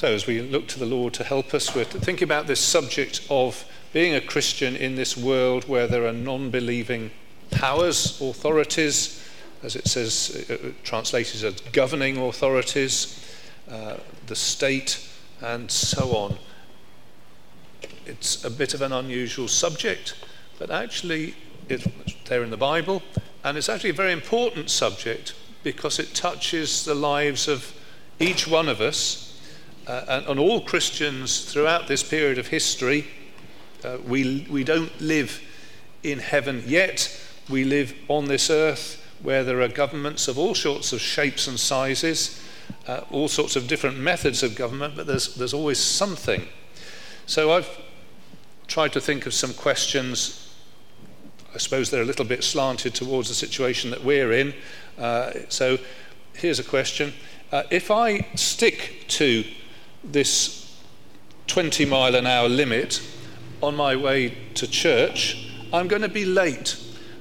So, as we look to the Lord to help us, we're thinking about this subject of being a Christian in this world where there are non believing powers, authorities, as it says, uh, uh, translated as governing authorities, uh, the state, and so on. It's a bit of an unusual subject, but actually, it's there in the Bible, and it's actually a very important subject because it touches the lives of each one of us uh, and, and, all Christians throughout this period of history. Uh, we, we don't live in heaven yet, we live on this earth where there are governments of all sorts of shapes and sizes, uh, all sorts of different methods of government, but there's, there's always something. So I've tried to think of some questions. I suppose they're a little bit slanted towards the situation that we're in. Uh, so here's a question. Uh, if I stick to this 20 mile an hour limit on my way to church, I'm going to be late.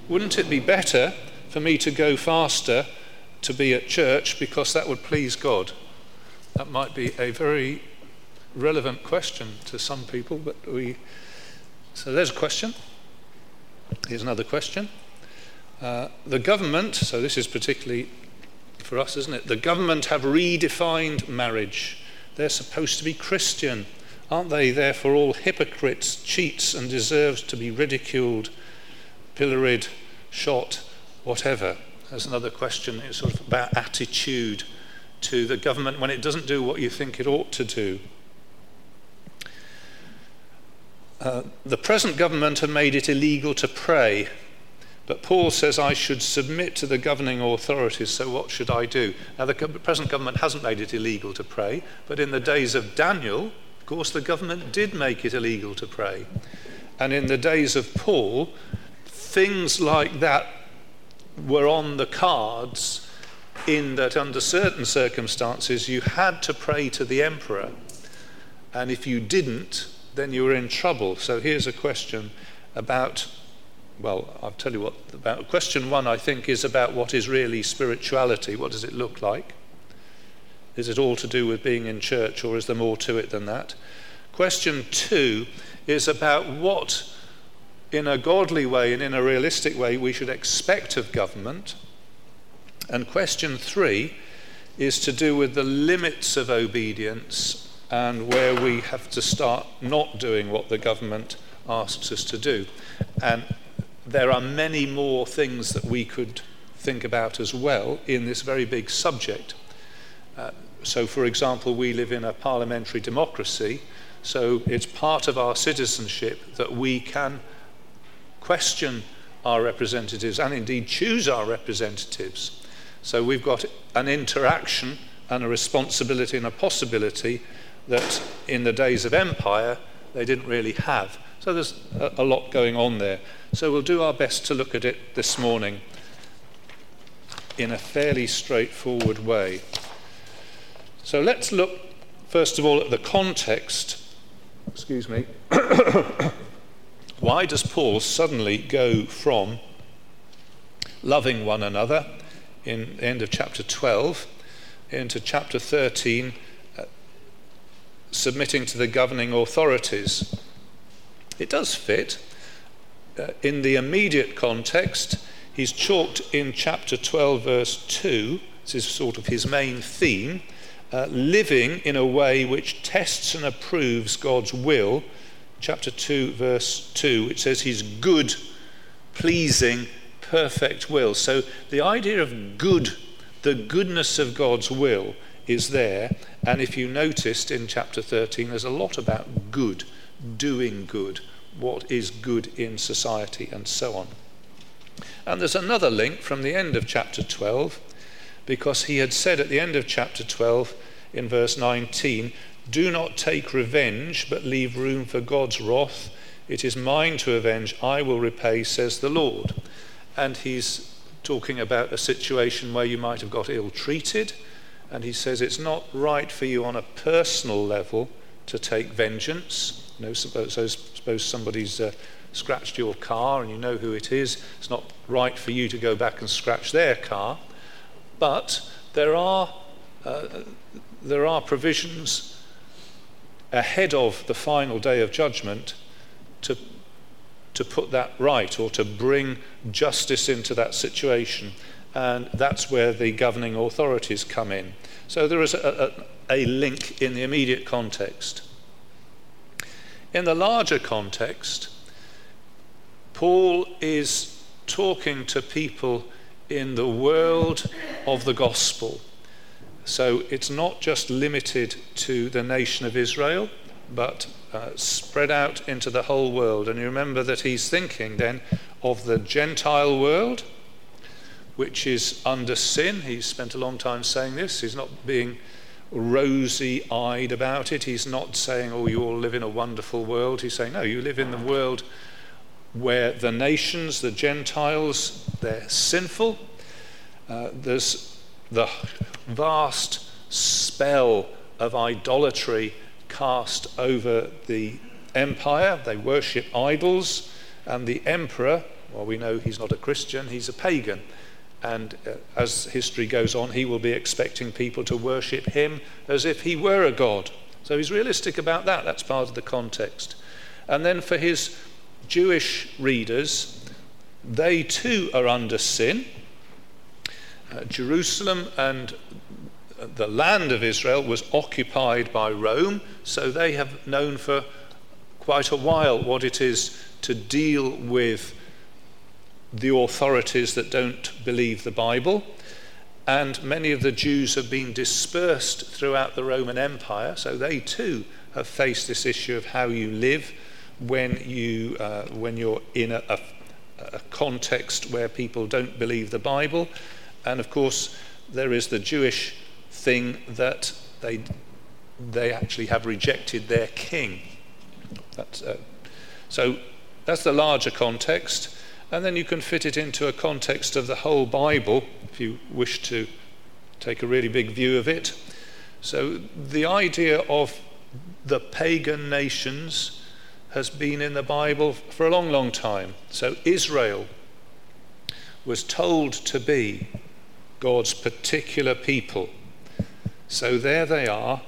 Wouldn't it be better for me to go faster to be at church because that would please God? That might be a very relevant question to some people, but we. So there's a question. Here's another question. Uh, the government, so this is particularly for us, isn't it? The government have redefined marriage. They're supposed to be Christian. Aren't they therefore all hypocrites, cheats, and deserves to be ridiculed pilloried, shot, whatever. There's another question. It's sort of about attitude to the government when it doesn't do what you think it ought to do. Uh, the present government have made it illegal to pray, but Paul says I should submit to the governing authorities, so what should I do? Now, the present government hasn't made it illegal to pray, but in the days of Daniel, of course, the government did make it illegal to pray. And in the days of Paul, things like that were on the cards in that under certain circumstances you had to pray to the emperor. And if you didn't, then you were in trouble. So here's a question about, well, I'll tell you what, about question one, I think, is about what is really spirituality. What does it look like? Is it all to do with being in church, or is there more to it than that? Question two is about what in a godly way and in a realistic way we should expect of government. And question three is to do with the limits of obedience and where we have to start not doing what the government asks us to do. And there are many more things that we could think about as well in this very big subject. Uh, so, for example, we live in a parliamentary democracy, so it's part of our citizenship that we can question our representatives and indeed choose our representatives. So we've got an interaction and a responsibility and a possibility that in the days of empire they didn't really have. So there's a, a lot going on there. So we'll do our best to look at it this morning in a fairly straightforward way. So let's look first of all at the context. Excuse me. Why does Paul suddenly go from loving one another in the end of chapter 12 into chapter 13, uh, submitting to the governing authorities? It does fit. Uh, in the immediate context, he's chalked in chapter 12, verse 2, this is sort of his main theme, uh, living in a way which tests and approves God's will chapter 2, verse 2, which says he's good, pleasing, perfect will. So the idea of good, the goodness of God's will, is there. And if you noticed in chapter 13, there's a lot about good, doing good, what is good in society, and so on. And there's another link from the end of chapter 12, because he had said at the end of chapter 12, in verse 19, do not take revenge, but leave room for God's wrath. It is mine to avenge, I will repay, says the Lord. And he's talking about a situation where you might have got ill treated. And he says it's not right for you on a personal level to take vengeance. You know, suppose, suppose somebody's uh, scratched your car and you know who it is. It's not right for you to go back and scratch their car. But there are, uh, there are provisions ahead of the final day of judgment to, to put that right or to bring justice into that situation. And that's where the governing authorities come in. So there is a, a, a link in the immediate context. In the larger context, Paul is talking to people in the world of the gospel. So it's not just limited to the nation of Israel, but uh, spread out into the whole world. And you remember that he's thinking then of the Gentile world, which is under sin. He's spent a long time saying this. He's not being rosy eyed about it. He's not saying, oh, you all live in a wonderful world. He's saying, no, you live in the world where the nations, the Gentiles, they're sinful. Uh, there's the vast spell of idolatry cast over the empire. They worship idols, and the emperor, well, we know he's not a Christian, he's a pagan. And uh, as history goes on, he will be expecting people to worship him as if he were a god. So he's realistic about that. That's part of the context. And then for his Jewish readers, they too are under sin. Uh, Jerusalem and the land of Israel was occupied by Rome, so they have known for quite a while what it is to deal with the authorities that don't believe the Bible. And many of the Jews have been dispersed throughout the Roman Empire, so they too have faced this issue of how you live when, you, uh, when you're in a, a, a context where people don't believe the Bible. And of course, there is the Jewish thing that they, they actually have rejected their king. That's, uh, so that's the larger context. And then you can fit it into a context of the whole Bible if you wish to take a really big view of it. So the idea of the pagan nations has been in the Bible for a long, long time. So Israel was told to be God's particular people. So there they are.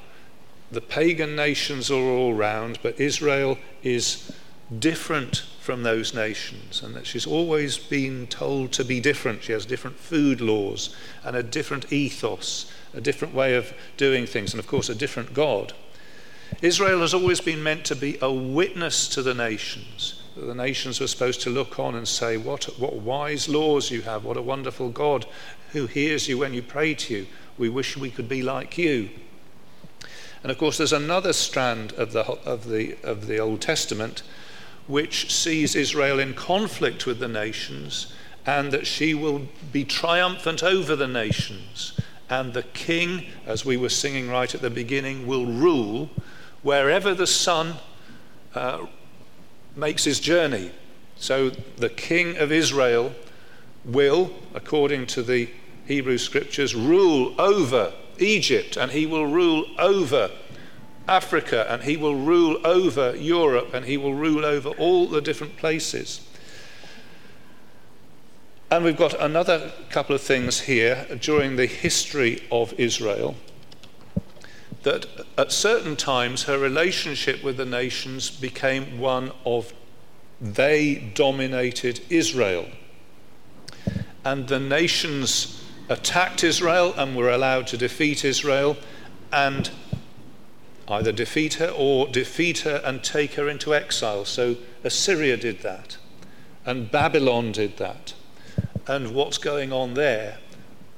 The pagan nations are all round, but Israel is different from those nations, and that she's always been told to be different. She has different food laws and a different ethos, a different way of doing things, and of course, a different God. Israel has always been meant to be a witness to the nations. The nations were supposed to look on and say, What, what wise laws you have, what a wonderful God who hears you when you pray to you. We wish we could be like you. And of course, there's another strand of the, of the, of the Old Testament which sees Israel in conflict with the nations and that she will be triumphant over the nations. And the king, as we were singing right at the beginning, will rule wherever the sun uh, makes his journey. So the king of Israel will, according to the Hebrew scriptures, rule over Egypt and he will rule over Africa and he will rule over Europe and he will rule over all the different places. And we've got another couple of things here during the history of Israel that at certain times her relationship with the nations became one of they dominated Israel. And the nations attacked Israel and were allowed to defeat Israel and either defeat her or defeat her and take her into exile. So Assyria did that, and Babylon did that. And what's going on there?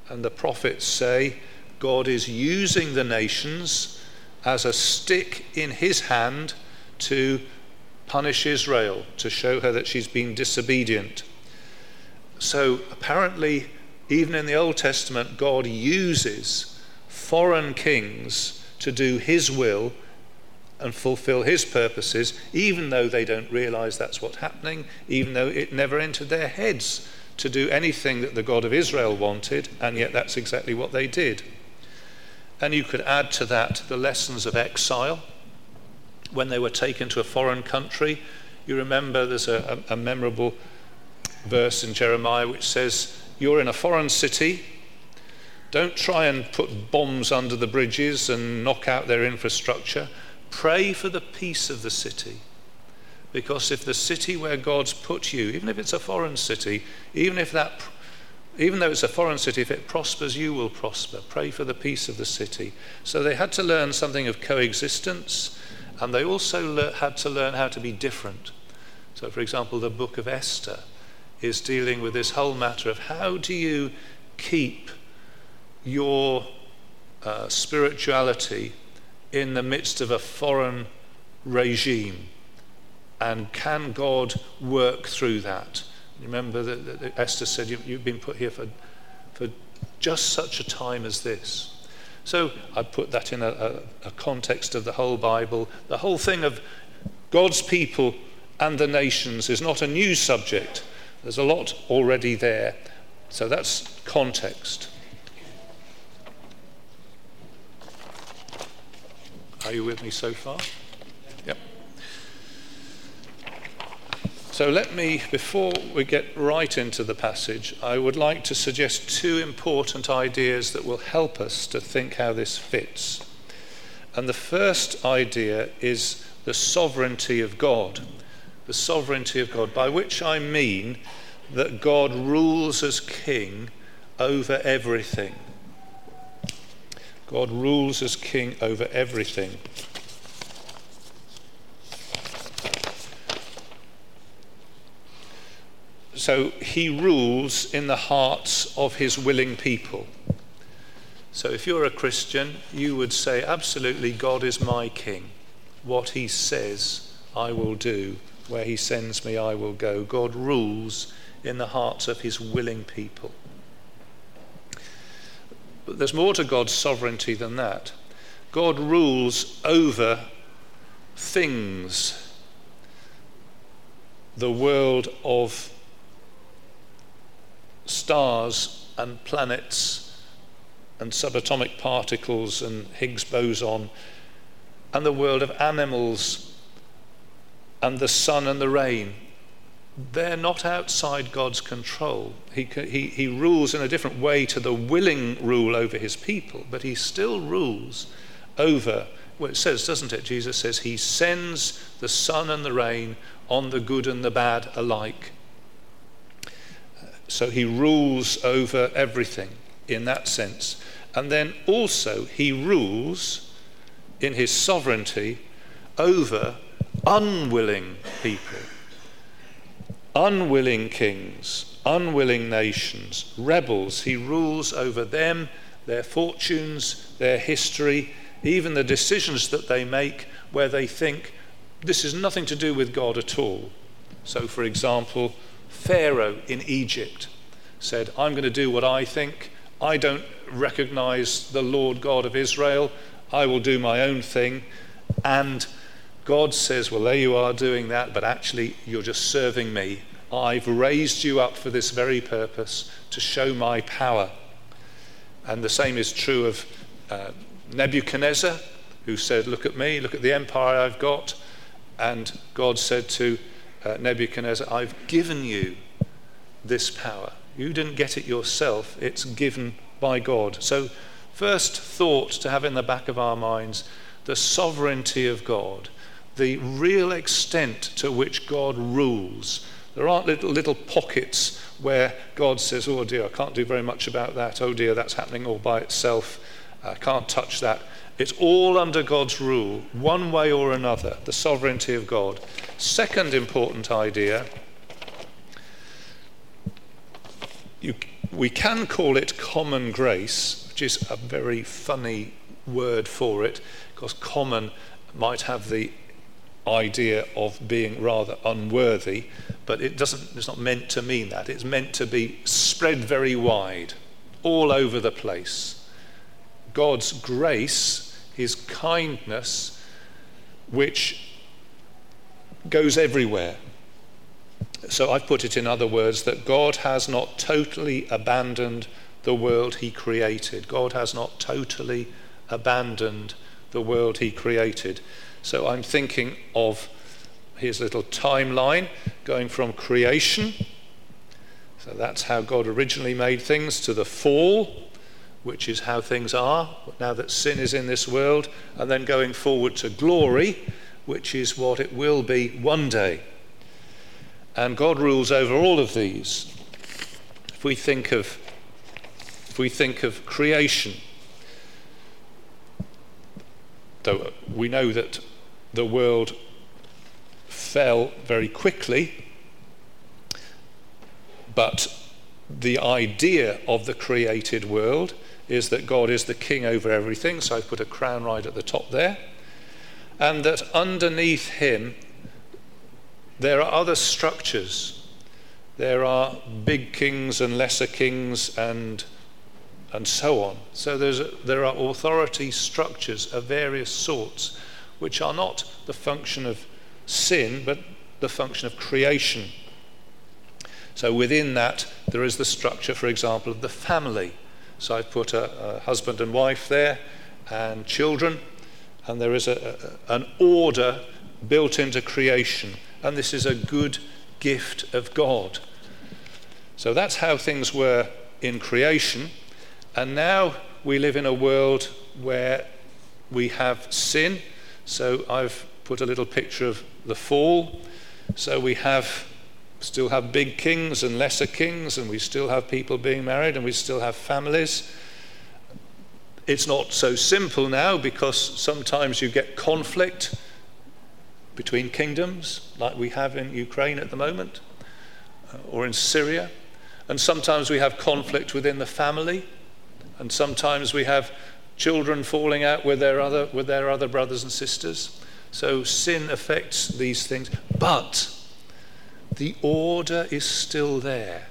And the prophets say God is using the nations as a stick in his hand to punish Israel, to show her that she's been disobedient. So apparently, even in the Old Testament, God uses foreign kings to do his will and fulfill his purposes, even though they don't realize that's what's happening, even though it never entered their heads to do anything that the God of Israel wanted, and yet that's exactly what they did. And you could add to that the lessons of exile. When they were taken to a foreign country, you remember there's a, a, memorable verse in Jeremiah which says, You're in a foreign city. Don't try and put bombs under the bridges and knock out their infrastructure. Pray for the peace of the city. Because if the city where God's put you, even if it's a foreign city, even if that even though it's a foreign city, if it prospers, you will prosper. Pray for the peace of the city. So they had to learn something of coexistence, and they also le- had to learn how to be different. So, for example, the book of Esther is dealing with this whole matter of how do you keep your uh, spirituality in the midst of a foreign regime? And can God work through that? Remember that, that Esther said, you, You've been put here for, for just such a time as this. So I put that in a, a, a, context of the whole Bible. The whole thing of God's people and the nations is not a new subject. There's a lot already there. So that's context. Are you with me so far? Yep. So let me, before we get right into the passage, I would like to suggest two important ideas that will help us to think how this fits. And the first idea is the sovereignty of God. The sovereignty of God, by which I mean that God rules as king over everything. God rules as king over everything. So he rules in the hearts of his willing people. So if you're a Christian, you would say, absolutely, God is my king. What he says, I will do. Where he sends me, I will go. God rules in the hearts of his willing people. But there's more to God's sovereignty than that. God rules over things, the world of stars and planets and subatomic particles and Higgs boson and the world of animals and the sun and the rain. They're not outside God's control. He, he, he rules in a different way to the willing rule over his people, but he still rules over, well, it says, doesn't it? Jesus says, He sends the sun and the rain on the good and the bad alike. So he rules over everything in that sense. And then also he rules in his sovereignty over unwilling people, unwilling kings, unwilling nations, rebels. He rules over them, their fortunes, their history, even the decisions that they make where they think this is nothing to do with God at all. So, for example, Pharaoh in Egypt said, I'm going to do what I think. I don't recognize the Lord God of Israel. I will do my own thing. And God says, Well, there you are doing that, but actually you're just serving me. I've raised you up for this very purpose to show my power. And the same is true of uh, Nebuchadnezzar, who said, Look at me, look at the empire I've got. And God said to uh, Nebuchadnezzar, I've given you this power. You didn't get it yourself, it's given by God. So, first thought to have in the back of our minds the sovereignty of God, the real extent to which God rules. There aren't little, little pockets where God says, Oh dear, I can't do very much about that. Oh dear, that's happening all by itself. I can't touch that. It's all under God's rule, one way or another, the sovereignty of God. Second important idea you, we can call it common grace, which is a very funny word for it, because common might have the idea of being rather unworthy, but it doesn't, it's not meant to mean that. It's meant to be spread very wide, all over the place. God's grace, his kindness, which goes everywhere. So I've put it in other words that God has not totally abandoned the world he created. God has not totally abandoned the world he created. So I'm thinking of his little timeline going from creation. So that's how God originally made things to the fall, which is how things are now that sin is in this world, and then going forward to glory, which is what it will be one day. And God rules over all of these. If we think of if we think of creation, though we know that the world fell very quickly, but the idea of the created world is that God is the king over everything, so I've put a crown right at the top there, and that underneath him there are other structures. There are big kings and lesser kings and and so on. So a, there are authority structures of various sorts, which are not the function of sin, but the function of creation. So within that, there is the structure, for example, of the family. So I've put a, a husband and wife there, and children, and there is a, a, an order built into creation, and this is a good gift of God. So that's how things were in creation. And now we live in a world where we have sin. So I've put a little picture of the fall. So we have still have big kings and lesser kings, and we still have people being married, and we still have families. It's not so simple now because sometimes you get conflict between kingdoms, like we have in Ukraine at the moment, uh, or in Syria. And sometimes we have conflict within the family. And sometimes we have children falling out with their other, with their other brothers and sisters. So sin affects these things. But the order is still there.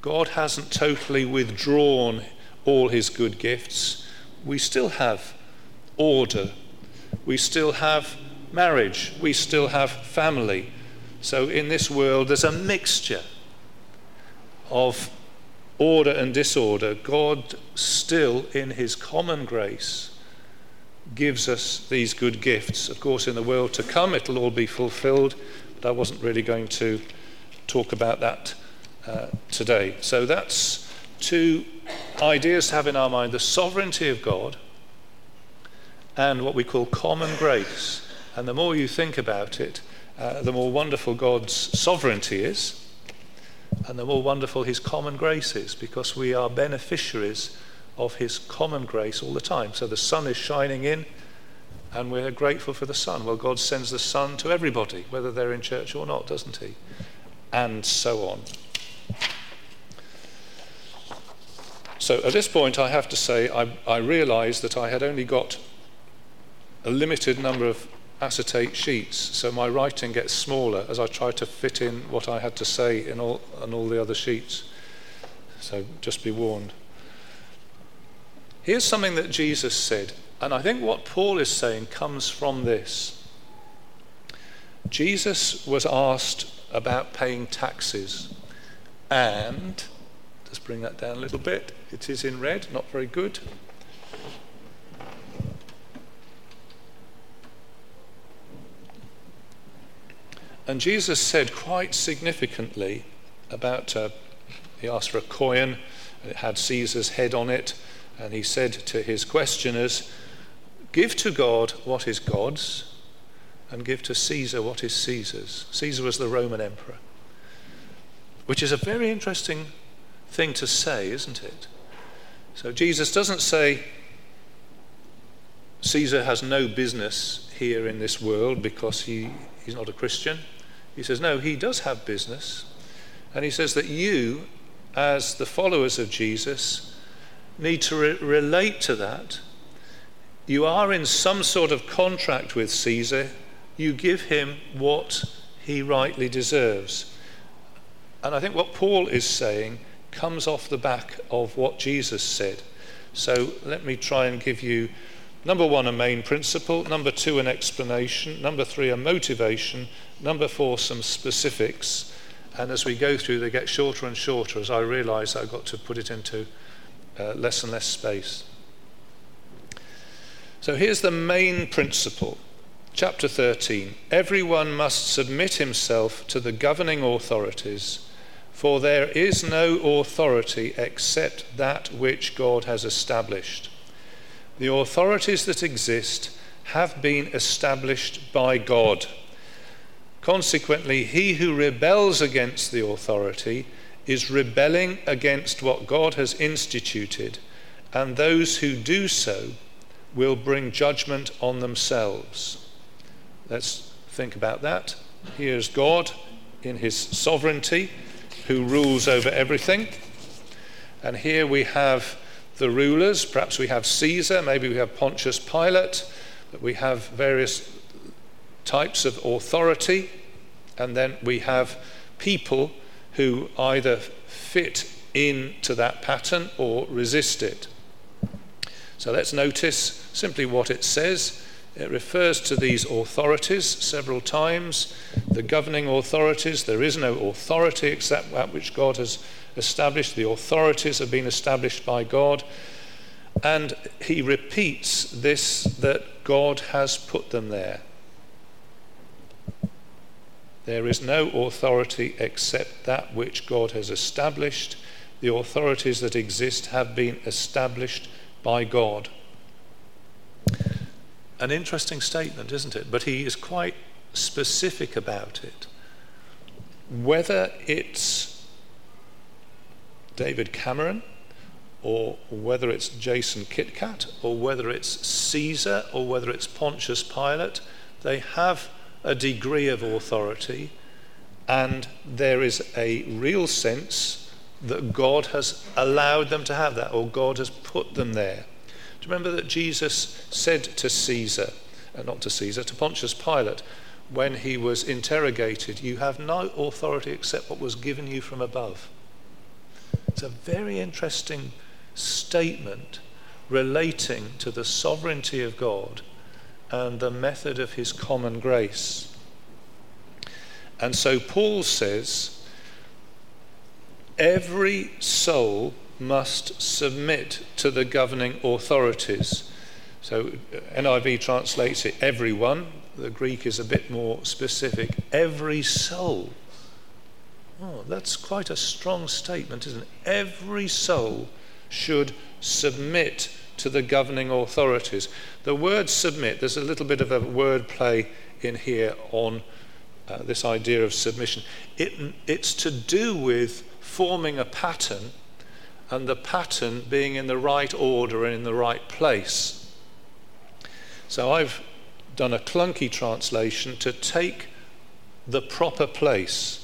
God hasn't totally withdrawn all his good gifts. We still have order. We still have marriage. We still have family. So in this world, there's a mixture of order and disorder, God still, in His common grace, gives us these good gifts. Of course, in the world to come, it'll all be fulfilled, but I wasn't really going to talk about that uh, today. So that's two ideas to have in our mind the sovereignty of God and what we call common grace. And the more you think about it, uh, the more wonderful God's sovereignty is and the more wonderful his common grace is because we are beneficiaries of his common grace all the time. So the sun is shining in and we're grateful for the sun. Well, God sends the sun to everybody, whether they're in church or not, doesn't he? And so on. So at this point, I have to say, I, I realized that I had only got a limited number of acetate sheets, so my writing gets smaller as I try to fit in what I had to say in all, on all the other sheets. So just be warned. Here's something that Jesus said, and I think what Paul is saying comes from this. Jesus was asked about paying taxes, and just bring that down a little bit. It is in red, not very good. And Jesus said quite significantly about, uh, he asked for a coin, it had Caesar's head on it, and he said to his questioners, Give to God what is God's, and give to Caesar what is Caesar's. Caesar was the Roman emperor, which is a very interesting thing to say, isn't it? So Jesus doesn't say, Caesar has no business here in this world because he, he's not a Christian. He says, no, he does have business. And he says that you, as the followers of Jesus, need to re- relate to that. You are in some sort of contract with Caesar. You give him what he rightly deserves. And I think what Paul is saying comes off the back of what Jesus said. So let me try and give you number one, a main principle, number two, an explanation, number three, a motivation, Number four, some specifics. And as we go through, they get shorter and shorter as I realize I've got to put it into uh, less and less space. So here's the main principle. Chapter 13 Everyone must submit himself to the governing authorities, For there is no authority except that which God has established. The authorities that exist have been established by God. Consequently, he who rebels against the authority is rebelling against what God has instituted, and those who do so will bring judgment on themselves. Let's think about that. Here's God in his sovereignty who rules over everything. And here we have the rulers. Perhaps we have Caesar, maybe we have Pontius Pilate, but we have various types of authority. And then we have people who either fit into that pattern or resist it. So let's notice simply what it says. It refers to these authorities several times. The governing authorities, there is no authority except that which God has established. The authorities have been established by God. And he repeats this that God has put them there. There is no authority except that which God has established. The authorities that exist have been established by God. An interesting statement, isn't it? But he is quite specific about it. Whether it's David Cameron, or whether it's Jason Kitcat, or whether it's Caesar, or whether it's Pontius Pilate, they have a degree of authority, and there is a real sense that God has allowed them to have that, or God has put them there. Do you remember that Jesus said to Caesar, uh, not to Caesar, to Pontius Pilate, when he was interrogated, You have no authority except what was given you from above? It's a very interesting statement relating to the sovereignty of God and the method of his common grace. And so Paul says, every soul must submit to the governing authorities. So uh, NIV translates it everyone. The Greek is a bit more specific. Every soul. Oh, that's quite a strong statement, isn't it? Every soul should submit to the governing authorities. The word submit, there's a little bit of a word play in here on uh, this idea of submission. It, it's to do with forming a pattern and the pattern being in the right order and in the right place. So I've done a clunky translation to take the proper place.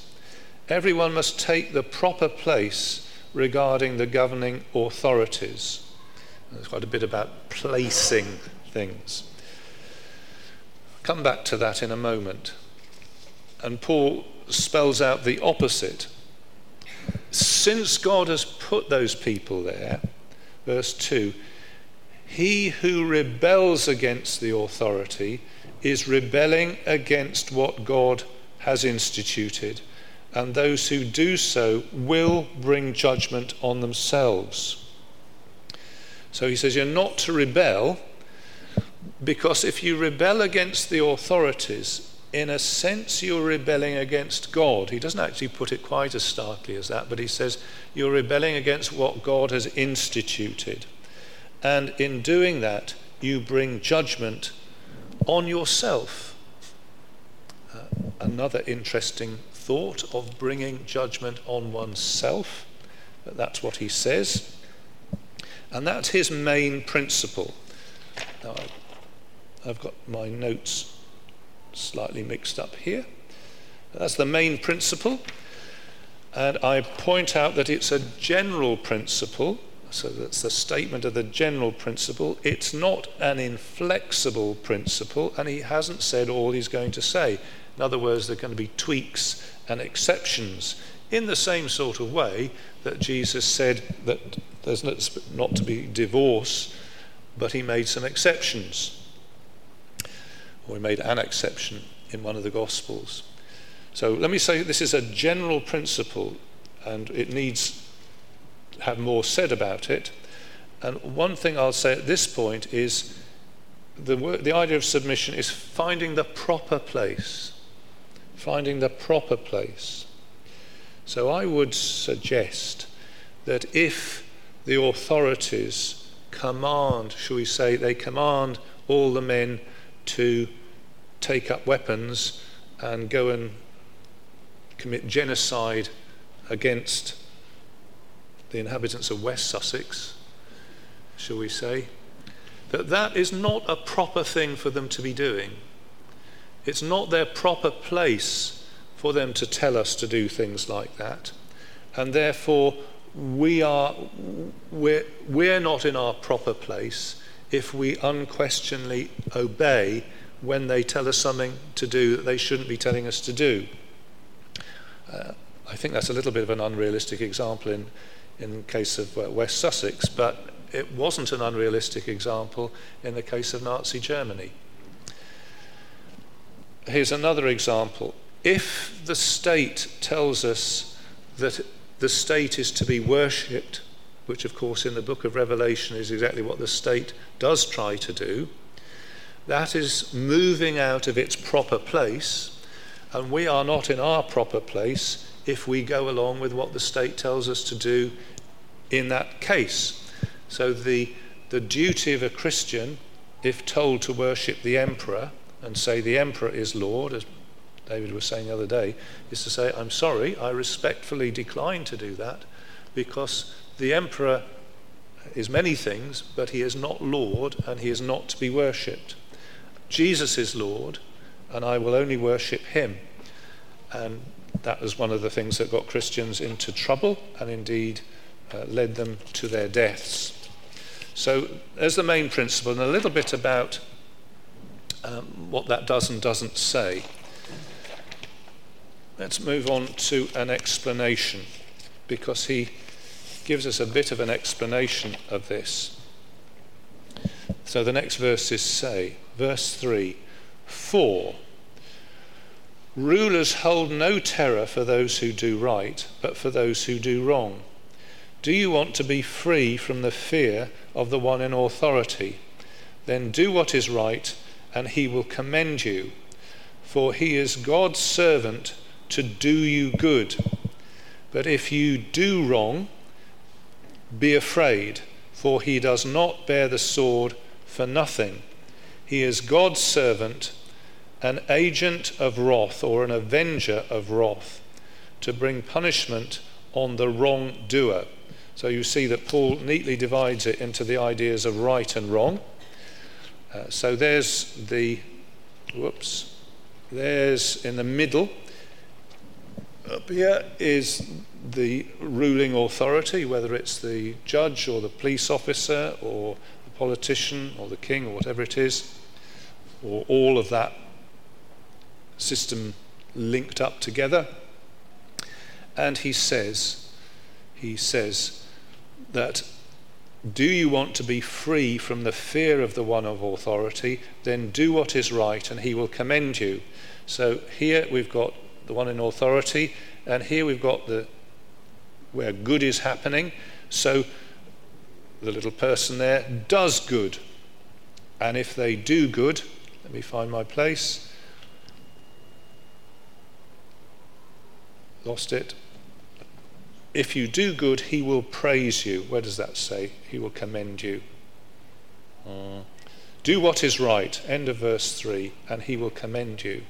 Everyone must take the proper place regarding the governing authorities. There's quite a bit about placing things. Come back to that in a moment. And Paul spells out the opposite. Since God has put those people there, verse 2, he who rebels against the authority is rebelling against what God has instituted, and those who do so will bring judgment on themselves. So he says, You're not to rebel because if you rebel against the authorities, in a sense, you're rebelling against God. He doesn't actually put it quite as starkly as that, but he says you're rebelling against what God has instituted. And in doing that, you bring judgment on yourself. Uh, another interesting thought of bringing judgment on oneself. That's what he says. And that's his main principle. Now, I've got my notes slightly mixed up here. That's the main principle. And I point out that it's a general principle. So that's the statement of the general principle. It's not an inflexible principle, and he hasn't said all he's going to say. In other words, there are going to be tweaks and exceptions in the same sort of way that Jesus said that there's not to be divorce, but he made some exceptions. Or he made an exception in one of the Gospels. So let me say this is a general principle, and it needs have more said about it. And one thing I'll say at this point is the, the idea of submission is finding the proper place. Finding the proper place. So I would suggest that if the authorities command, shall we say, they command all the men to take up weapons and go and commit genocide against the inhabitants of West Sussex, shall we say, that that is not a proper thing for them to be doing. It's not their proper place for them to tell us to do things like that. And therefore, we are, we're, we're not in our proper place if we unquestionably obey when they tell us something to do that they shouldn't be telling us to do. Uh, I think that's a little bit of an unrealistic example in, in the case of uh, West Sussex, but it wasn't an unrealistic example in the case of Nazi Germany. Here's another example. If the state tells us that the state is to be worshipped, which, of course, in the book of Revelation is exactly what the state does try to do, that is moving out of its proper place, and we are not in our proper place if we go along with what the state tells us to do in that case. So, the, the duty of a Christian, if told to worship the emperor and say the emperor is Lord, as David was saying the other day, is to say, I'm sorry, I respectfully decline to do that because the emperor is many things, but he is not Lord and he is not to be worshipped. Jesus is Lord, and I will only worship him. And that was one of the things that got Christians into trouble and indeed uh, led them to their deaths. So, as the main principle, and a little bit about um, what that does and doesn't say. Let's move on to an explanation because he gives us a bit of an explanation of this. So the next verses say, verse 3 4 Rulers hold no terror for those who do right, but for those who do wrong. Do you want to be free from the fear of the one in authority? Then do what is right, and he will commend you. For he is God's servant to do you good. But if you do wrong, be afraid, for he does not bear the sword for nothing. He is God's servant, an agent of wrath or an avenger of wrath, to bring punishment on the wrongdoer. So you see that Paul neatly divides it into the ideas of right and wrong. Uh, so there's the, whoops, there's in the middle up here is the ruling authority, whether it's the judge or the police officer or the politician or the king or whatever it is, or all of that system linked up together. And he says, he says that do you want to be free from the fear of the one of authority, then do what is right and he will commend you. So here we've got the one in authority, and here we've got the where good is happening. So the little person there does good. And if they do good, let me find my place. Lost it. If you do good, he will praise you. Where does that say? He will commend you. Uh, do what is right. End of verse 3. And he will commend you.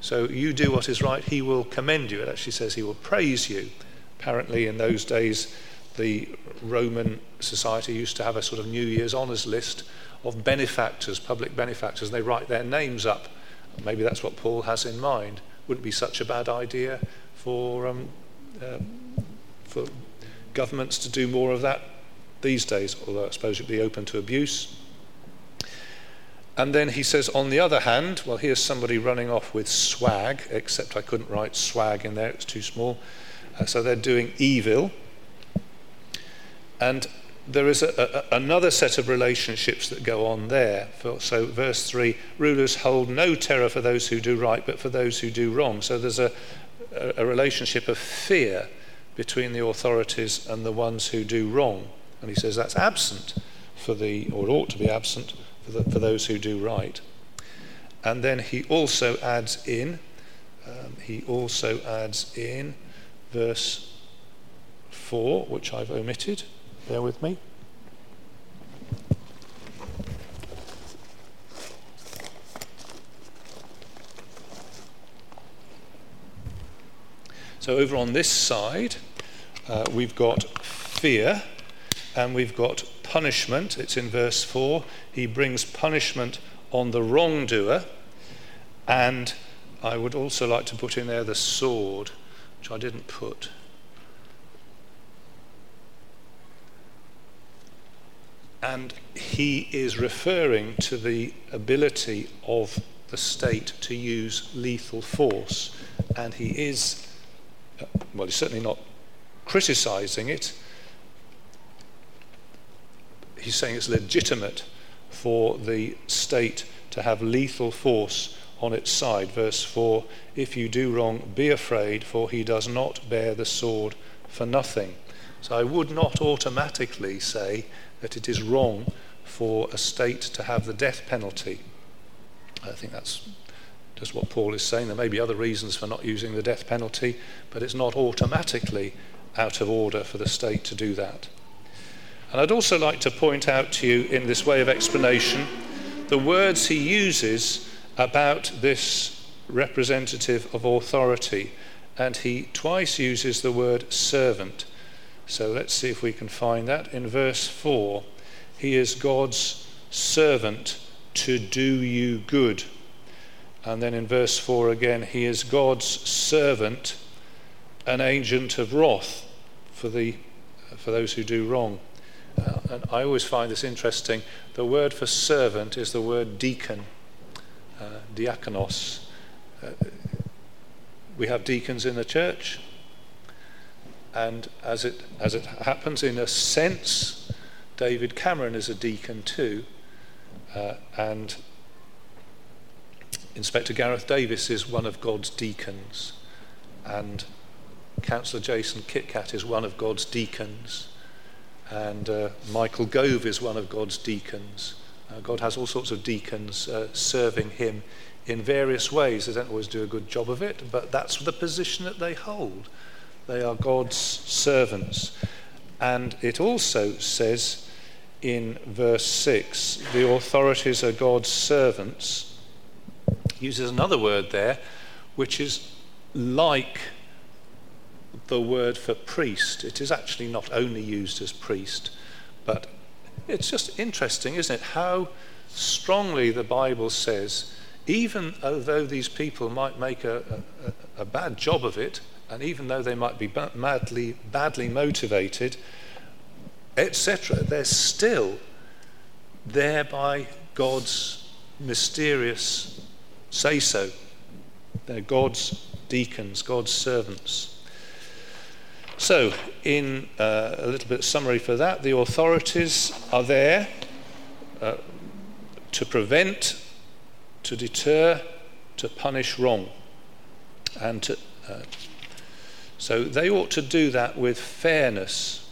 So you do what is right, he will commend you. It actually says he will praise you. Apparently, in those days, the Roman society used to have a sort of New Year's honours list of benefactors, public benefactors, and they write their names up. Maybe that's what Paul has in mind. Wouldn't be such a bad idea for, um, uh, for governments to do more of that these days, although I suppose it'd be open to abuse. And then he says, on the other hand, well, here's somebody running off with swag, except I couldn't write swag in there, it's too small. Uh, so they're doing evil. And there is a, a, another set of relationships that go on there. So, verse 3 rulers hold no terror for those who do right, but for those who do wrong. So, there's a, a relationship of fear between the authorities and the ones who do wrong. And he says that's absent for the, or ought to be absent for, the, for those who do right. And then he also adds in, um, he also adds in verse 4, which I've omitted. Bear with me. So, over on this side, uh, we've got fear and we've got punishment. It's in verse 4. He brings punishment on the wrongdoer. And I would also like to put in there the sword, which I didn't put. And he is referring to the ability of the state to use lethal force. And he is well, he's certainly not criticizing it. He's saying it's legitimate for the state to have lethal force on its side. Verse 4 If you do wrong, be afraid, for he does not bear the sword for nothing. So I would not automatically say that it is wrong for a state to have the death penalty. I think that's just what Paul is saying. There may be other reasons for not using the death penalty, but it's not automatically out of order for the state to do that. And I'd also like to point out to you, in this way of explanation, the words he uses about this representative of authority. And he twice uses the word servant. So let's see if we can find that. In verse 4, he is God's servant to do you good. And then in verse 4 again, he is God's servant, an agent of wrath for, the, for those who do wrong. Uh, and I always find this interesting. The word for servant is the word deacon, uh, diakonos. Uh, we have deacons in the church, and as it, as it happens, in a sense, David Cameron is a deacon too. Uh, and Inspector Gareth Davis is one of God's deacons, and Councillor Jason Kitcat is one of God's deacons, and uh, Michael Gove is one of God's deacons. Uh, God has all sorts of deacons uh, serving him in various ways. They don't always do a good job of it, but that's the position that they hold. They are God's servants. And it also says in verse 6 the authorities are God's servants uses another word there, which is like the word for priest. It is actually not only used as priest, but it's just interesting, isn't it? How strongly the Bible says, even although these people might make a, a, a bad job of it, and even though they might be madly, badly motivated, etc., they're still there by God's mysterious say so. They're God's deacons, God's servants. So, in uh, a little bit of summary for that, the authorities are there uh, to prevent, to deter, to punish wrong. And to, uh, so they ought to do that with fairness.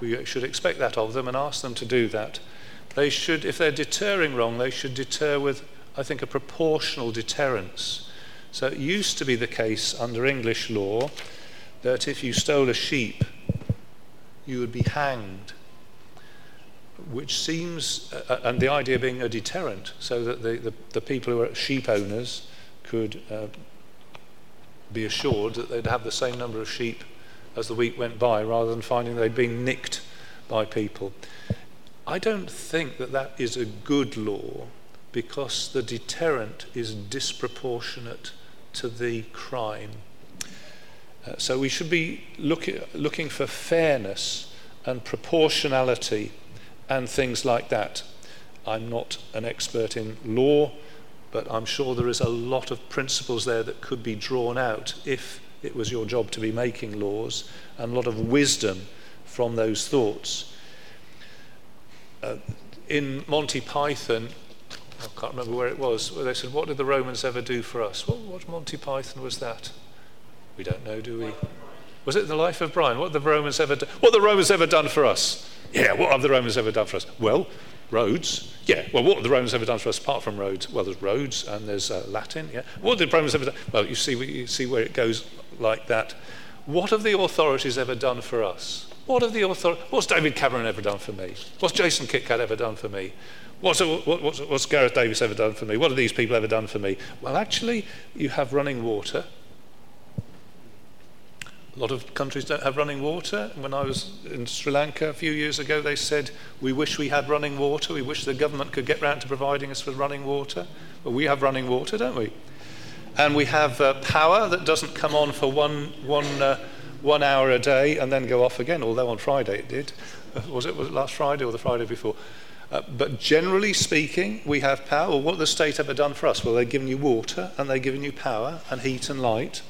We should expect that of them and ask them to do that. They should, if they're deterring wrong, they should deter with I think, a proportional deterrence. So it used to be the case under English law that if you stole a sheep, you would be hanged, which seems, uh, uh, and the idea being a deterrent, so that the, the, the people who are sheep owners could uh, be assured that they'd have the same number of sheep as the week went by rather than finding they'd been nicked by people. I don't think that that is a good law because the deterrent is disproportionate to the crime. Uh, so we should be look, looking for fairness and proportionality and things like that. I'm not an expert in law, but I'm sure there is a lot of principles there that could be drawn out if it was your job to be making laws, and a lot of wisdom from those thoughts. Uh, in Monty Python, I can't remember where it was, where they said, What did the Romans ever do for us? What, what Monty Python was that? We don't know, do we? Was it the life of Brian? What the Romans ever do- what the Romans ever done for us? Yeah, what have the Romans ever done for us? Well, roads. Yeah, well, what have the Romans ever done for us apart from roads? Well, there's roads and there's uh, Latin. Yeah, what have the Romans ever done? Well, you see, you see where it goes like that. What have the authorities ever done for us? What have the author- What's David Cameron ever done for me? What's Jason Kitcat ever done for me? What's, what, what's, what's Gareth Davis ever done for me? What have these people ever done for me? Well, actually, you have running water. A lot of countries don't have running water. When I was in Sri Lanka a few years ago, they said, We wish we had running water. We wish the government could get round to providing us with running water. But we have running water, don't we? And we have uh, power that doesn't come on for one, one, uh, one hour a day and then go off again, although on Friday it did. Was it, was it last Friday or the Friday before? Uh, but generally speaking, we have power. Well, what the state ever done for us? Well, they've given you water and they've given you power and heat and light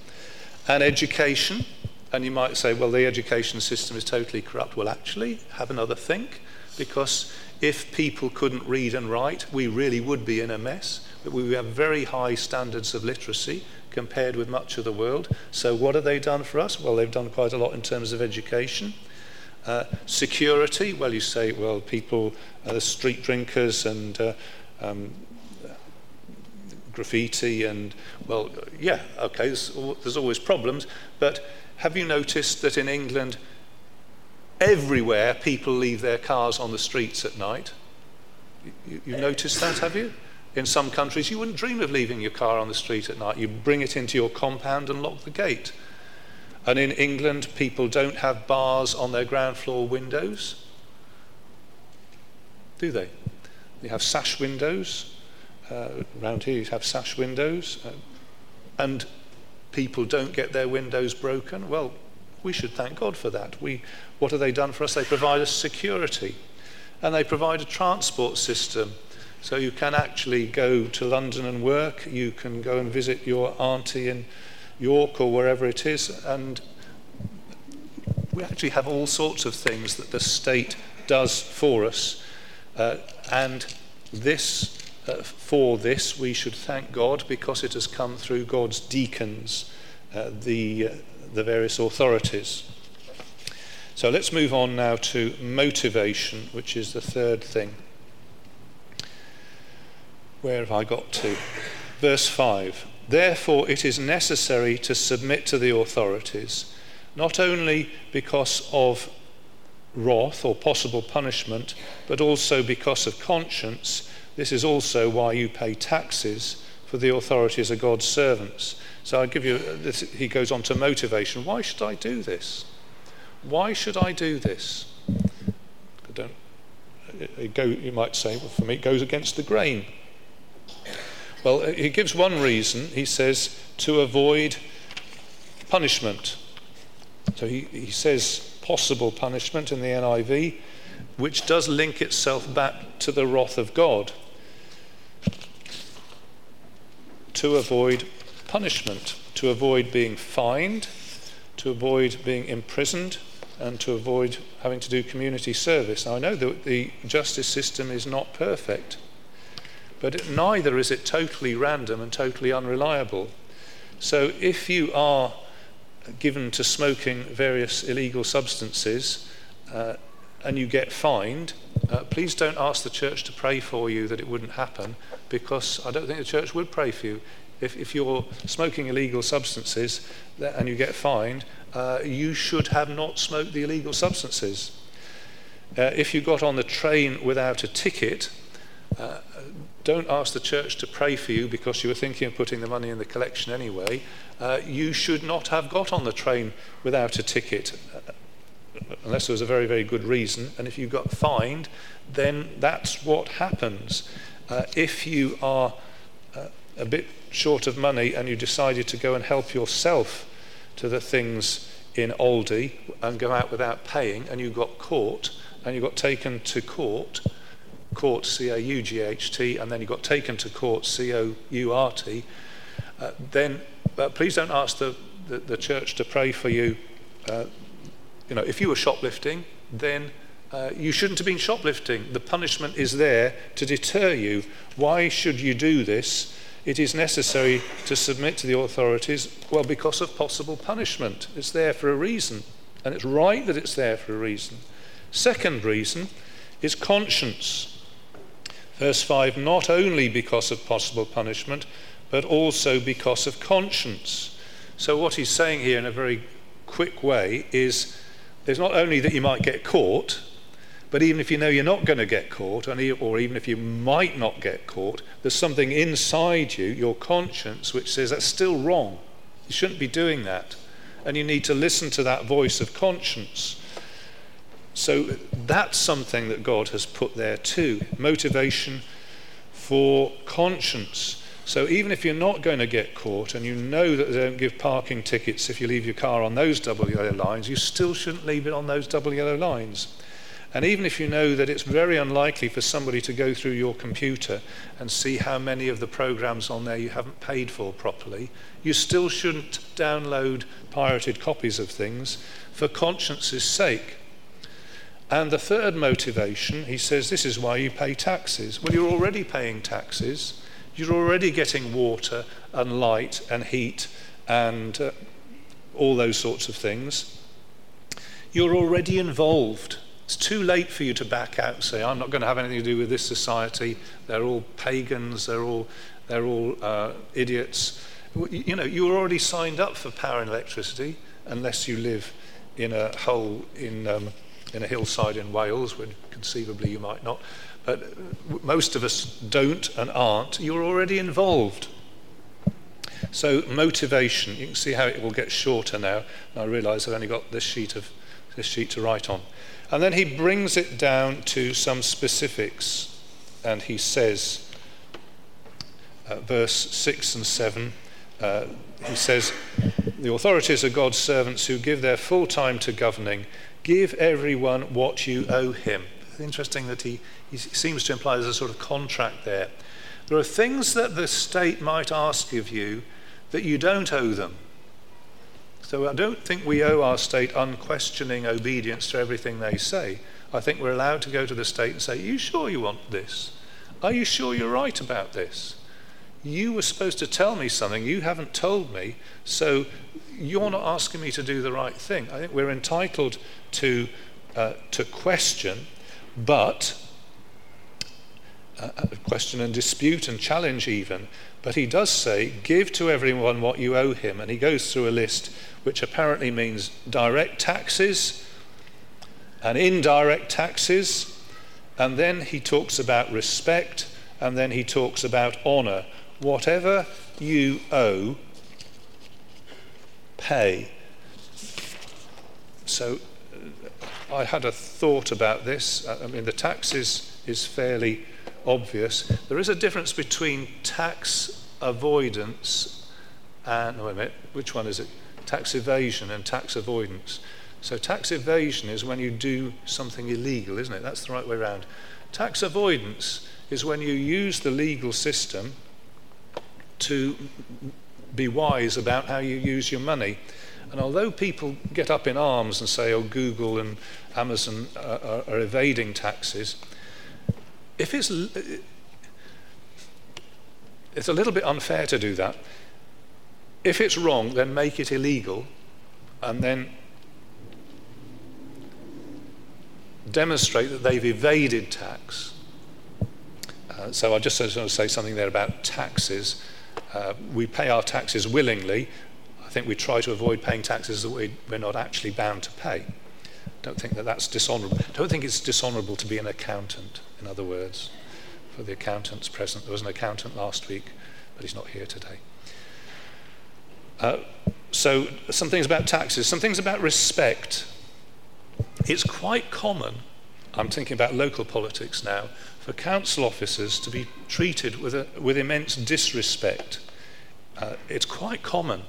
and education and you might say, well, the education system is totally corrupt. Well, actually, have another think, because if people couldn't read and write, we really would be in a mess. But we have very high standards of literacy compared with much of the world. So, what have they done for us? Well, they've done quite a lot in terms of education. Uh, security, well, you say, well, people, uh, street drinkers and uh, um, graffiti, and, well, yeah, okay, there's, there's always problems, but have you noticed that in England, everywhere people leave their cars on the streets at night? You, you noticed that, have you? In some countries, you wouldn't dream of leaving your car on the street at night. You bring it into your compound and lock the gate. And in England, people don't have bars on their ground floor windows. Do they? They have sash windows. Uh, around here, you have sash windows. Uh, and people don't get their windows broken, well, we should thank God for that. We, what have they done for us? They provide us security and they provide a transport system. So you can actually go to London and work, you can go and visit your auntie in York or wherever it is, and we actually have all sorts of things that the state does for us. Uh, and this uh, for this, we should thank God because it has come through God's deacons, uh, the, uh, the various authorities. So let's move on now to motivation, which is the third thing. Where have I got to? Verse 5 Therefore, it is necessary to submit to the authorities, not only because of wrath or possible punishment, but also because of conscience this is also why you pay taxes, for the authorities are God's servants. So I give you uh, this, he goes on to motivation. Why should I do this? Why should I do this? I don't, uh, it go, you might say, well, for me, it goes against the grain. Well, uh, he gives one reason. He says to avoid punishment. So he, he says possible punishment in the NIV, which does link itself back to the wrath of God to avoid punishment, to avoid being fined, to avoid being imprisoned, and to avoid having to do community service. Now, I know that the justice system is not perfect, but neither is it totally random and totally unreliable. So, if you are given to smoking various illegal substances uh, and you get fined, uh, please don't ask the church to pray for you that it wouldn't happen, because I don't think the church would pray for you. If, if you're smoking illegal substances and you get fined, uh, you should have not smoked the illegal substances. Uh, if you got on the train without a ticket, uh, don't ask the church to pray for you because you were thinking of putting the money in the collection anyway. Uh, you should not have got on the train without a ticket uh, unless there was a very, very good reason. And if you got fined, then that's what happens. Uh, if you are uh, a bit short of money and you decided to go and help yourself to the things in Aldi and go out without paying and you got caught and you got taken to court, court C A U G H T, and then you got taken to court C O U R T, uh, then uh, please don't ask the, the, the, church to pray for you. Uh, you know, if you were shoplifting, then uh, you shouldn't have been shoplifting. The punishment is there to deter you. Why should you do this? It is necessary to submit to the authorities, well, because of possible punishment. It's there for a reason, and it's right that it's there for a reason. Second reason is conscience. Verse 5 not only because of possible punishment, but also because of conscience. So, what he's saying here in a very quick way is there's not only that you might get caught, but even if you know you're not going to get caught, or even if you might not get caught, there's something inside you, your conscience, which says that's still wrong. You shouldn't be doing that. And you need to listen to that voice of conscience. So that's something that God has put there too motivation for conscience. So even if you're not going to get caught and you know that they don't give parking tickets if you leave your car on those double yellow lines, you still shouldn't leave it on those double yellow lines. And even if you know that it's very unlikely for somebody to go through your computer and see how many of the programs on there you haven't paid for properly, you still shouldn't download pirated copies of things for conscience's sake. And the third motivation, he says, this is why you pay taxes. Well, you're already paying taxes. You're already getting water and light and heat and uh, all those sorts of things. You're already involved. It's too late for you to back out and say, I'm not going to have anything to do with this society. They're all pagans, they're all, they're all uh, idiots. You know, you're already signed up for power and electricity unless you live in a hole in, um, in a hillside in Wales, when conceivably you might not. But most of us don't and aren't. You're already involved. So motivation, you can see how it will get shorter now. I realise I've only got this sheet of this sheet to write on. And then he brings it down to some specifics, and he says, uh, verse 6 and 7, uh, he says, The authorities are God's servants who give their full time to governing. Give everyone what you owe him. Interesting that he, he seems to imply there's a sort of contract there. There are things that the state might ask of you that you don't owe them. So I don't think we owe our state unquestioning obedience to everything they say. I think we're allowed to go to the state and say, Are you sure you want this? Are you sure you're right about this? You were supposed to tell me something, you haven't told me, so you're not asking me to do the right thing. I think we're entitled to, uh, to question, but uh, uh question and dispute and challenge even. But he does say, Give to everyone what you owe him. And he goes through a list which apparently means direct taxes and indirect taxes. And then he talks about respect, and then he talks about honor. Whatever you owe, pay. So uh, I had a thought about this. I mean, the taxes is fairly obvious. There is a difference between tax avoidance and, wait a minute, which one is it? tax evasion and tax avoidance. So, tax evasion is when you do something illegal, isn't it? That's the right way around. Tax avoidance is when you use the legal system to be wise about how you use your money. And although people get up in arms and say, oh, Google and Amazon are, are evading taxes, if it's, it's a little bit unfair to do that if it's wrong, then make it illegal and then demonstrate that they've evaded tax. Uh, so I just want to say something there about taxes. Uh, we pay our taxes willingly. I think we try to avoid paying taxes that we, we're not actually bound to pay. Don't think that that's dishonourable. Don't think it's dishonourable to be an accountant, in other words, for the accountants present. There was an accountant last week, but he's not here today. Uh, so, some things about taxes, some things about respect. It's quite common, I'm thinking about local politics now, for council officers to be treated with, a, with immense disrespect. Uh, it's quite common.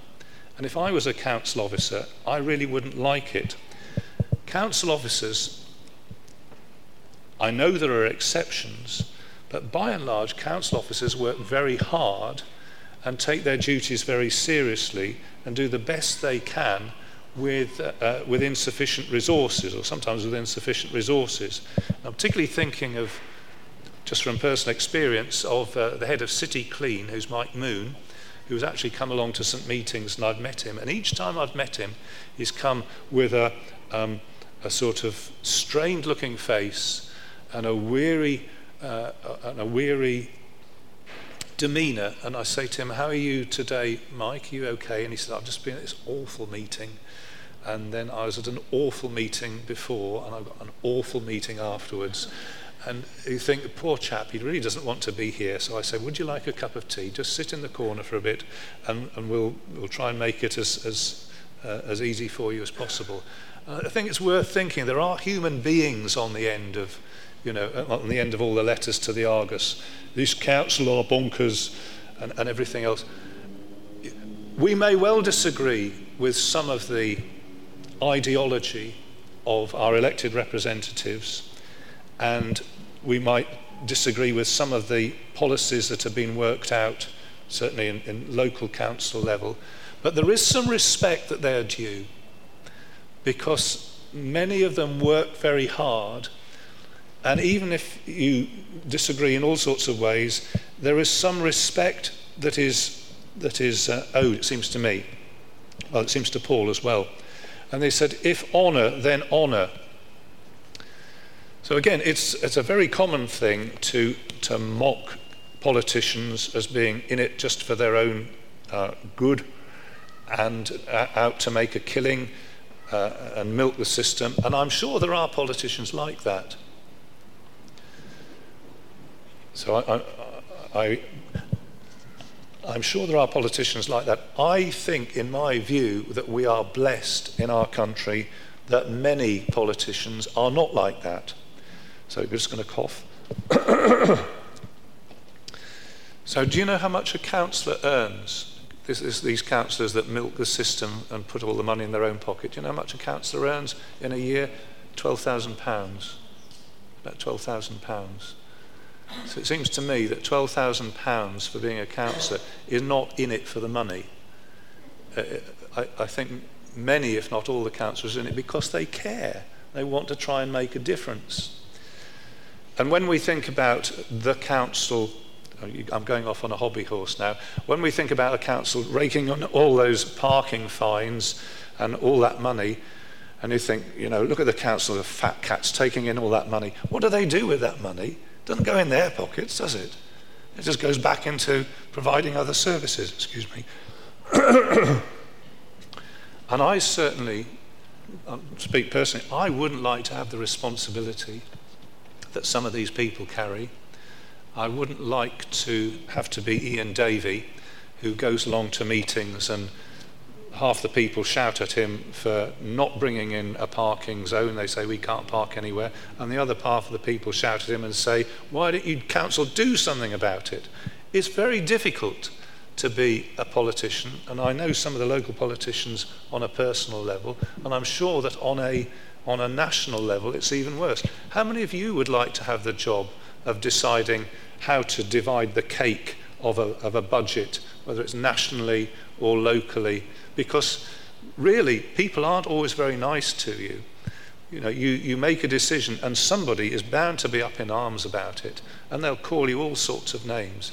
And if I was a council officer, I really wouldn't like it. Council officers, I know there are exceptions, but by and large, council officers work very hard and take their duties very seriously and do the best they can with, uh, with insufficient resources, or sometimes with insufficient resources. I'm particularly thinking of, just from personal experience, of uh, the head of City Clean, who's Mike Moon, who's actually come along to St. Meetings, and I've met him. And each time I've met him, he's come with a, um, a sort of strained looking face and a weary uh, and a weary demeanour. And I say to him, How are you today, Mike? Are you okay? And he said, I've just been at this awful meeting. And then I was at an awful meeting before, and I've got an awful meeting afterwards. And you think, the poor chap, he really doesn't want to be here. So I say, Would you like a cup of tea? Just sit in the corner for a bit, and, and we'll, we'll try and make it as, as, uh, as easy for you as possible. Uh, I think it's worth thinking there are human beings on the end of, you know, on the end of all the letters to the Argus. This council are bonkers and, and everything else. We may well disagree with some of the ideology of our elected representatives, and we might disagree with some of the policies that have been worked out, certainly in, in local council level. But there is some respect that they are due because many of them work very hard. And even if you disagree in all sorts of ways, there is some respect that is, that is uh, owed, it seems to me. Well, it seems to Paul as well. And they said, if honour, then honour. So again, it's, it's a very common thing to, to mock politicians as being in it just for their own uh, good and uh, out to make a killing uh, and milk the system. And I'm sure there are politicians like that. So I, I, I, am sure there are politicians like that. I think, in my view, that we are blessed in our country that many politicians are not like that. So we're just going to cough. so, do you know how much a councillor earns? this is these councillors that milk the system and put all the money in their own pocket. Do you know how much a councillor earns in a year? £12,000. About £12,000. So it seems to me that £12,000 for being a councillor is not in it for the money. Uh, I, I think many, if not all, the councillors are in it because they care. They want to try and make a difference. And when we think about the council oh, I'm going off on a hobby horse now. When we think about the council raking on all those parking fines and all that money, and you think, you know, look at the council of fat cats taking in all that money. What do they do with that money? It doesn't go in their pockets, does it? It just goes back into providing other services, excuse me. and I certainly, I speak personally, I wouldn't like to have the responsibility that some of these people carry I wouldn't like to have to be Ian Davey, who goes along to meetings and half the people shout at him for not bringing in a parking zone. They say we can't park anywhere. And the other half of the people shout at him and say, why don't you, council, do something about it? It's very difficult to be a politician. And I know some of the local politicians on a personal level. And I'm sure that on a, on a national level, it's even worse. How many of you would like to have the job of deciding how to divide the cake of a, of a budget, whether it's nationally or locally, because really people aren't always very nice to you. You know, you, you make a decision and somebody is bound to be up in arms about it, and they'll call you all sorts of names.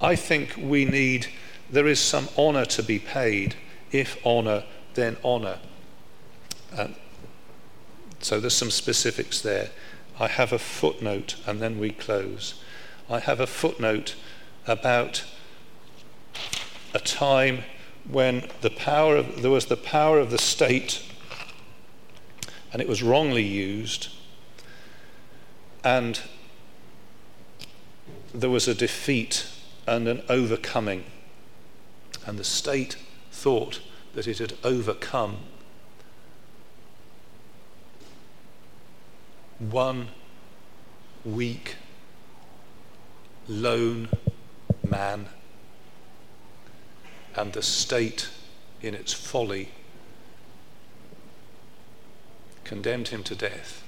I think we need, there is some honour to be paid. If honour, then honour. Uh, so there's some specifics there. I have a footnote, and then we close. I have a footnote about a time when the power of, there was the power of the state and it was wrongly used, and there was a defeat and an overcoming. And the state thought that it had overcome one weak, lone man, and the state in its folly condemned him to death.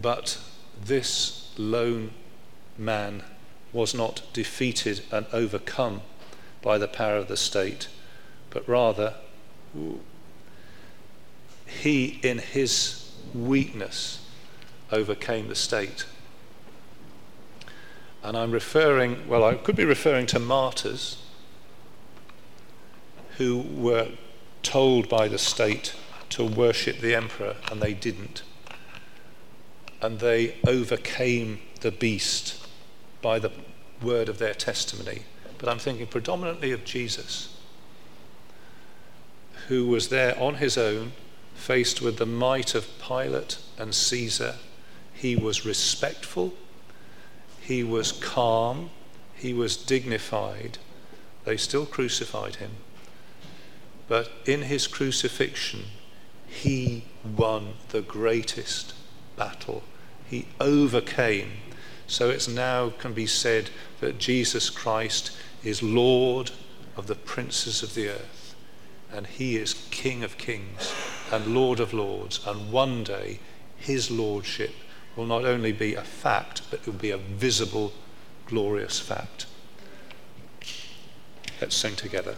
But this lone man was not defeated and overcome by the power of the state, but rather he, in his weakness, overcame the state. And I'm referring, well, I could be referring to martyrs who were told by the state to worship the emperor and they didn't. and they overcame the beast by the word of their testimony. But I'm thinking predominantly of Jesus, who was there on his own, faced with the might of Pilate and Caesar. He was respectful, he was calm, he was dignified. They still crucified him. But in his crucifixion, he won the greatest battle. He overcame. So it's now can be said that Jesus Christ is Lord of the princes of the earth, and he is King of kings and Lord of lords, and one day his lordship will not only be a fact, but it will be a visible, glorious fact. Let's sing together.